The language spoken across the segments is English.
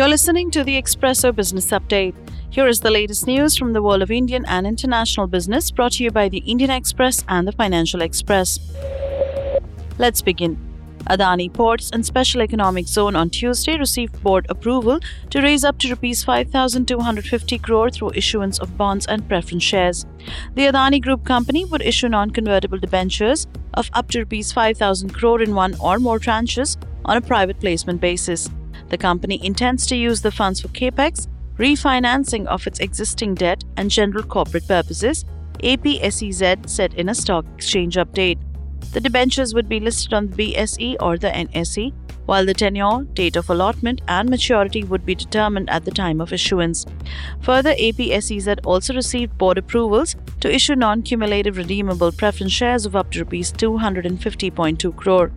You're listening to the Expresso Business Update. Here is the latest news from the world of Indian and international business brought to you by the Indian Express and the Financial Express. Let's begin. Adani Ports and Special Economic Zone on Tuesday received board approval to raise up to rupees 5250 crore through issuance of bonds and preference shares. The Adani Group company would issue non-convertible debentures of up to rupees 5000 crore in one or more tranches on a private placement basis. The company intends to use the funds for capex refinancing of its existing debt, and general corporate purposes, APSEZ said in a stock exchange update. The debentures would be listed on the BSE or the NSE, while the tenure, date of allotment, and maturity would be determined at the time of issuance. Further, APSEZ also received board approvals to issue non cumulative redeemable preference shares of up to Rs 250.2 crore.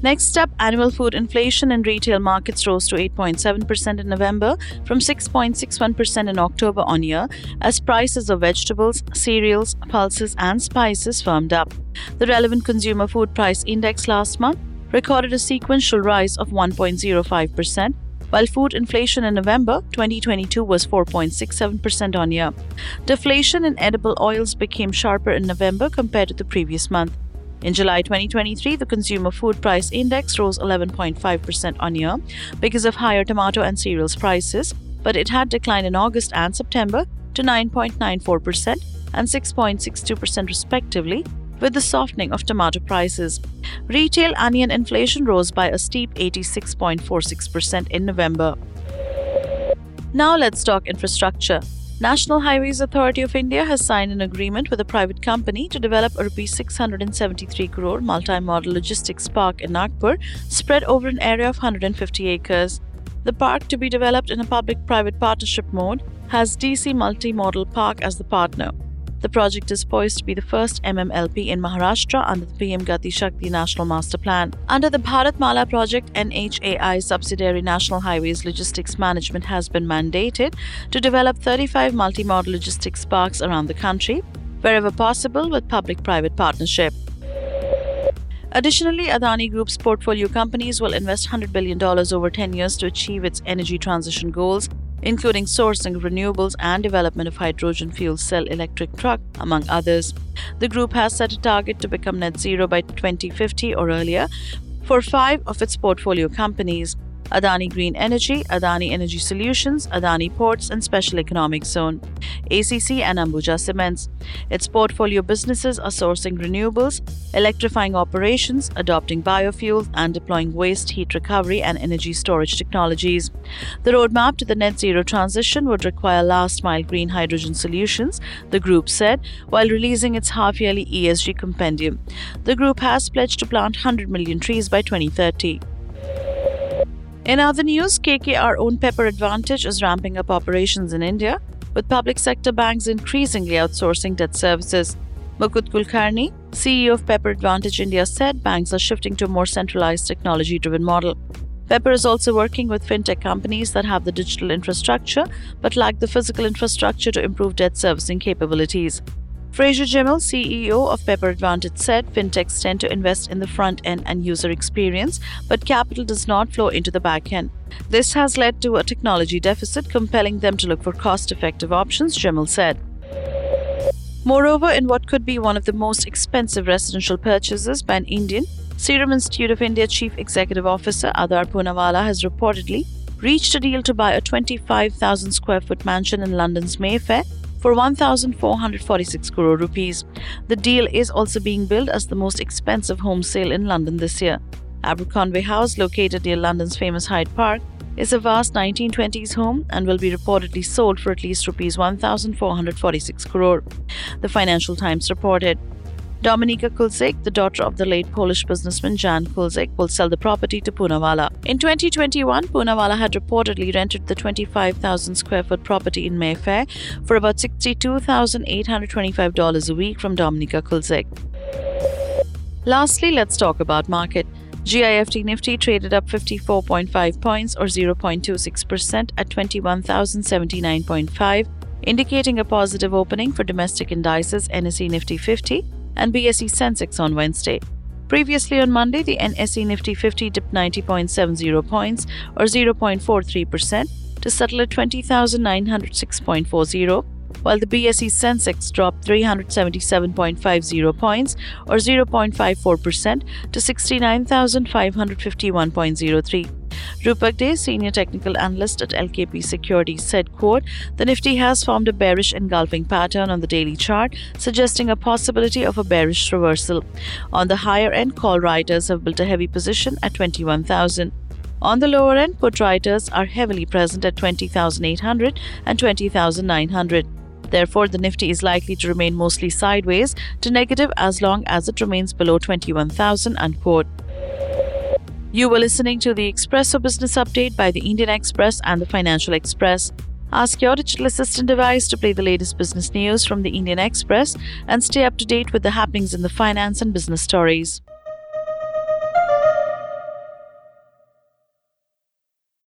Next up, annual food inflation in retail markets rose to 8.7% in November from 6.61% in October on year as prices of vegetables, cereals, pulses, and spices firmed up. The relevant consumer food price index last month recorded a sequential rise of 1.05%, while food inflation in November 2022 was 4.67% on year. Deflation in edible oils became sharper in November compared to the previous month. In July 2023, the Consumer Food Price Index rose 11.5% on year because of higher tomato and cereals prices, but it had declined in August and September to 9.94% and 6.62% respectively, with the softening of tomato prices. Retail onion inflation rose by a steep 86.46% in November. Now let's talk infrastructure. National Highways Authority of India has signed an agreement with a private company to develop a Rs 673 crore multi-modal logistics park in Nagpur spread over an area of 150 acres. The park to be developed in a public-private partnership mode has DC Multi-Modal Park as the partner. The project is poised to be the first MMLP in Maharashtra under the PM Gati Shakti National Master Plan. Under the Bharatmala project, NHAI subsidiary National Highways Logistics Management has been mandated to develop 35 multimodal logistics parks around the country, wherever possible with public-private partnership. Additionally, Adani Group's portfolio companies will invest $100 billion over 10 years to achieve its energy transition goals including sourcing renewables and development of hydrogen fuel cell electric truck, among others. The group has set a target to become net zero by 2050 or earlier for five of its portfolio companies. Adani Green Energy, Adani Energy Solutions, Adani Ports, and Special Economic Zone, ACC, and Ambuja Cements. Its portfolio businesses are sourcing renewables, electrifying operations, adopting biofuels, and deploying waste heat recovery and energy storage technologies. The roadmap to the net zero transition would require last mile green hydrogen solutions, the group said, while releasing its half yearly ESG compendium. The group has pledged to plant 100 million trees by 2030. In other news, KKR owned Pepper Advantage is ramping up operations in India, with public sector banks increasingly outsourcing debt services. Mukut Kulkarni, CEO of Pepper Advantage India, said banks are shifting to a more centralized technology driven model. Pepper is also working with fintech companies that have the digital infrastructure but lack the physical infrastructure to improve debt servicing capabilities. Fraser Jamil, CEO of Pepper Advantage, said fintechs tend to invest in the front end and user experience, but capital does not flow into the back end. This has led to a technology deficit, compelling them to look for cost effective options, Jamil said. Moreover, in what could be one of the most expensive residential purchases by an Indian, Serum Institute of India Chief Executive Officer Adar Poonawalla has reportedly reached a deal to buy a 25,000 square foot mansion in London's Mayfair for 1,446 crore rupees. The deal is also being billed as the most expensive home sale in London this year. Aberconway House, located near London's famous Hyde Park, is a vast 1920s home and will be reportedly sold for at least rupees 1446 crore. The Financial Times reported Dominika Kulczyk, the daughter of the late Polish businessman Jan Kulczyk, will sell the property to Poonawalla. In 2021, Poonawalla had reportedly rented the 25,000 square foot property in Mayfair for about $62,825 a week from Dominika Kulczyk. Lastly, let's talk about market. GIFT Nifty traded up 54.5 points or 0.26% at 21,079.5, indicating a positive opening for domestic indices NSE Nifty 50 and BSE Sensex on Wednesday. Previously on Monday, the NSE Nifty 50 dipped 90.70 points or 0.43% to settle at 20,906.40 while the BSE Sensex dropped 377.50 points or 0.54% to 69,551.03. Rupak Dey, senior technical analyst at LKP Securities, said, quote, The Nifty has formed a bearish engulfing pattern on the daily chart, suggesting a possibility of a bearish reversal. On the higher end, call writers have built a heavy position at 21,000. On the lower end, put writers are heavily present at 20,800 and 20,900. Therefore, the Nifty is likely to remain mostly sideways to negative as long as it remains below 21,000. Unquote. You were listening to the Expresso Business Update by the Indian Express and the Financial Express. Ask your digital assistant device to play the latest business news from the Indian Express and stay up to date with the happenings in the finance and business stories.